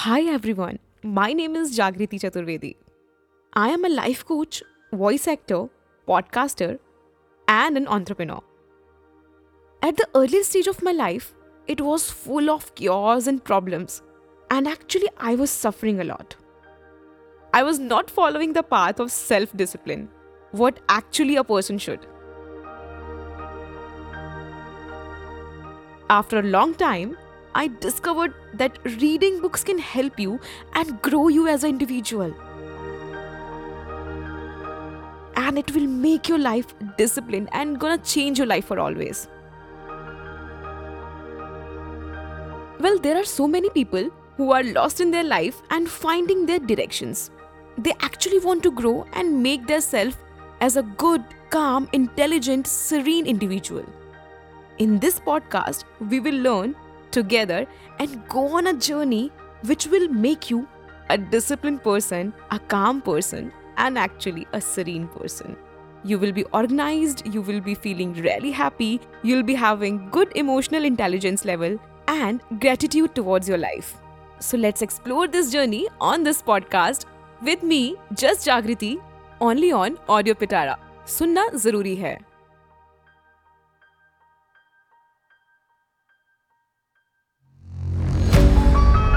Hi everyone, my name is Jagriti Chaturvedi. I am a life coach, voice actor, podcaster, and an entrepreneur. At the earliest stage of my life, it was full of chaos and problems, and actually, I was suffering a lot. I was not following the path of self discipline, what actually a person should. After a long time, I discovered that reading books can help you and grow you as an individual. And it will make your life disciplined and gonna change your life for always. Well, there are so many people who are lost in their life and finding their directions. They actually want to grow and make their self as a good, calm, intelligent, serene individual. In this podcast, we will learn together and go on a journey which will make you a disciplined person, a calm person, and actually a serene person. You will be organized, you will be feeling really happy, you'll be having good emotional intelligence level and gratitude towards your life. So let's explore this journey on this podcast with me, Just Jagriti, only on Audio Pitara. सुनना जरूरी है